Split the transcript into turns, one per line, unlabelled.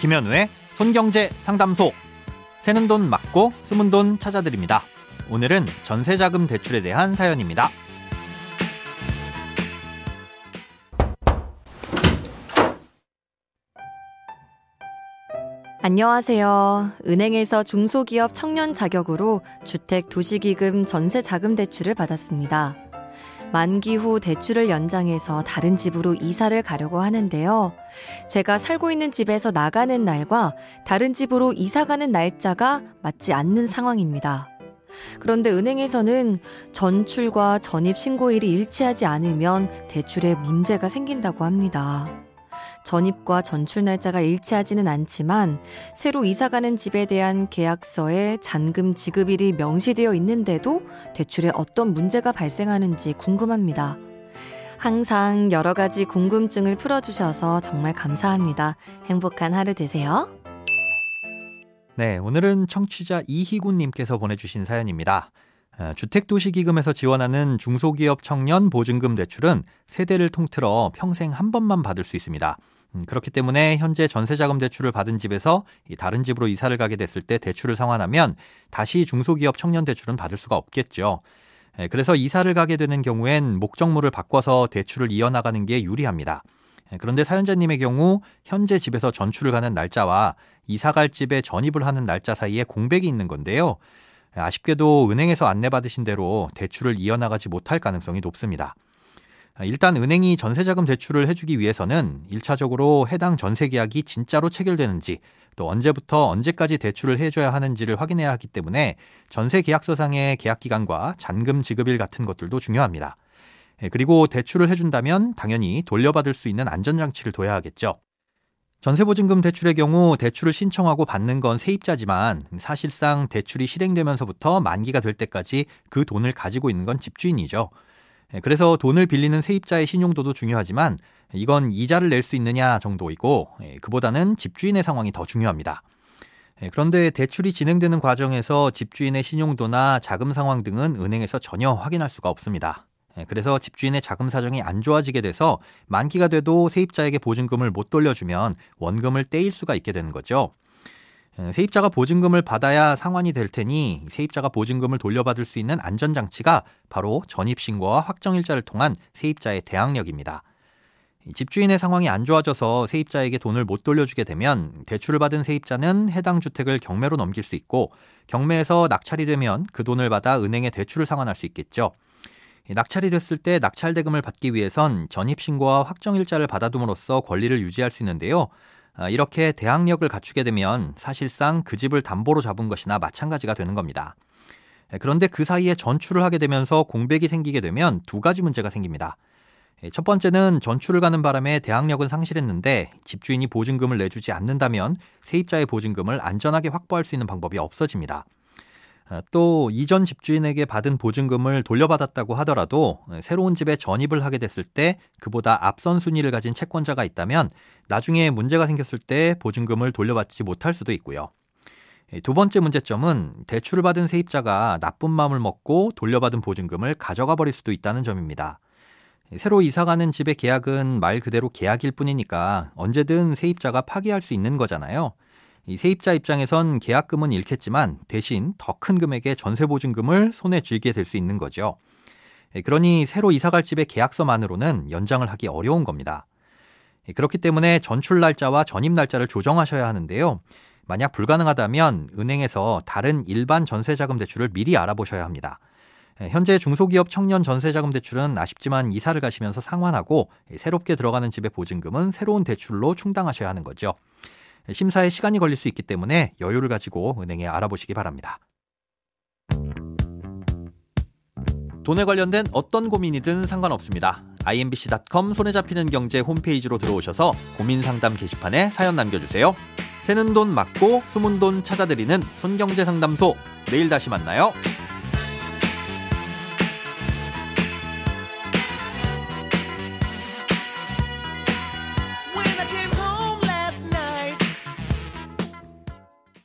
김현우의 손경제 상담소. 새는 돈 맞고 숨은 돈 찾아드립니다. 오늘은 전세자금 대출에 대한 사연입니다.
안녕하세요. 은행에서 중소기업 청년 자격으로 주택 도시기금 전세 자금 대출을 받았습니다. 만기 후 대출을 연장해서 다른 집으로 이사를 가려고 하는데요. 제가 살고 있는 집에서 나가는 날과 다른 집으로 이사 가는 날짜가 맞지 않는 상황입니다. 그런데 은행에서는 전출과 전입 신고일이 일치하지 않으면 대출에 문제가 생긴다고 합니다. 전입과 전출 날짜가 일치하지는 않지만 새로 이사가는 집에 대한 계약서에 잔금 지급일이 명시되어 있는데도 대출에 어떤 문제가 발생하는지 궁금합니다. 항상 여러 가지 궁금증을 풀어주셔서 정말 감사합니다. 행복한 하루 되세요.
네, 오늘은 청취자 이희군님께서 보내주신 사연입니다. 어, 주택도시기금에서 지원하는 중소기업 청년 보증금 대출은 세대를 통틀어 평생 한 번만 받을 수 있습니다. 음, 그렇기 때문에 현재 전세자금 대출을 받은 집에서 다른 집으로 이사를 가게 됐을 때 대출을 상환하면 다시 중소기업 청년 대출은 받을 수가 없겠죠. 예, 그래서 이사를 가게 되는 경우엔 목적물을 바꿔서 대출을 이어나가는 게 유리합니다. 예, 그런데 사연자님의 경우 현재 집에서 전출을 가는 날짜와 이사갈 집에 전입을 하는 날짜 사이에 공백이 있는 건데요. 예, 아쉽게도 은행에서 안내받으신 대로 대출을 이어나가지 못할 가능성이 높습니다. 일단 은행이 전세자금 대출을 해주기 위해서는 1차적으로 해당 전세 계약이 진짜로 체결되는지 또 언제부터 언제까지 대출을 해줘야 하는지를 확인해야 하기 때문에 전세 계약서상의 계약 기간과 잔금 지급일 같은 것들도 중요합니다. 예, 그리고 대출을 해준다면 당연히 돌려받을 수 있는 안전장치를 둬야 하겠죠. 전세보증금 대출의 경우 대출을 신청하고 받는 건 세입자지만 사실상 대출이 실행되면서부터 만기가 될 때까지 그 돈을 가지고 있는 건 집주인이죠. 예, 그래서 돈을 빌리는 세입자의 신용도도 중요하지만 이건 이자를 낼 수 있느냐 정도이고 예, 그보다는 집주인의 상황이 더 중요합니다. 예, 그런데 대출이 진행되는 과정에서 집주인의 신용도나 자금 상황 등은 은행에서 전혀 확인할 수가 없습니다. 그래서 집주인의 자금 사정이 안 좋아지게 돼서 만기가 돼도 세입자에게 보증금을 못 돌려주면 원금을 떼일 수가 있게 되는 거죠. 세입자가 보증금을 받아야 상환이 될 테니 세입자가 보증금을 돌려받을 수 있는 안전장치가 바로 전입신고와 확정일자를 통한 세입자의 대항력입니다. 집주인의 상황이 안 좋아져서 세입자에게 돈을 못 돌려주게 되면 대출을 받은 세입자는 해당 주택을 경매로 넘길 수 있고 경매에서 낙찰이 되면 그 돈을 받아 은행에 대출을 상환할 수 있겠죠. 낙찰이 됐을 때 낙찰 대금을 받기 위해선 전입신고와 확정일자를 받아둠으로써 권리를 유지할 수 있는데요. 아, 이렇게 대항력을 갖추게 되면 사실상 그 집을 담보로 잡은 것이나 마찬가지가 되는 겁니다. 예, 그런데 그 사이에 전출을 하게 되면서 공백이 생기게 되면 두 가지 문제가 생깁니다. 예, 첫 번째는 전출을 가는 바람에 대항력은 상실했는데 집주인이 보증금을 내주지 않는다면 세입자의 보증금을 안전하게 확보할 수 있는 방법이 없어집니다. 아, 또 이전 집주인에게 받은 보증금을 돌려받았다고 하더라도 새로운 집에 전입을 하게 됐을 때 그보다 앞선 순위를 가진 채권자가 있다면 나중에 문제가 생겼을 때 보증금을 돌려받지 못할 수도 있고요. 두 번째 문제점은 대출을 받은 세입자가 나쁜 마음을 먹고 돌려받은 보증금을 가져가 버릴 수도 있다는 점입니다. 새로 이사가는 집의 계약은 말 그대로 계약일 뿐이니까 언제든 세입자가 파기할 수 있는 거잖아요. 이 세입자 입장에선 계약금은 잃겠지만 대신 더 큰 금액의 전세 보증금을 손에 쥐게 될 수 있는 거죠. 예, 그러니 새로 이사갈 집의 계약서만으로는 연장을 하기 어려운 겁니다. 예, 그렇기 때문에 전출 날짜와 전입 날짜를 조정하셔야 하는데요. 만약 불가능하다면 은행에서 다른 일반 전세자금 대출을 미리 알아보셔야 합니다. 예, 현재 중소기업 청년 전세자금 대출은 아쉽지만 이사를 가시면서 상환하고 새롭게 들어가는 집의 보증금은 새로운 대출로 충당하셔야 하는 거죠. 심사에 시간이 걸릴 수 있기 때문에 여유를 가지고 은행에 알아보시기 바랍니다. 돈에 관련된 어떤 고민이든 상관없습니다. imbc.com 손에 잡히는 경제 홈페이지로 들어오셔서 고민 상담 게시판에 사연 남겨주세요. 새는 돈 맞고 숨은 돈 찾아드리는 손경제 상담소. 내일 다시 만나요.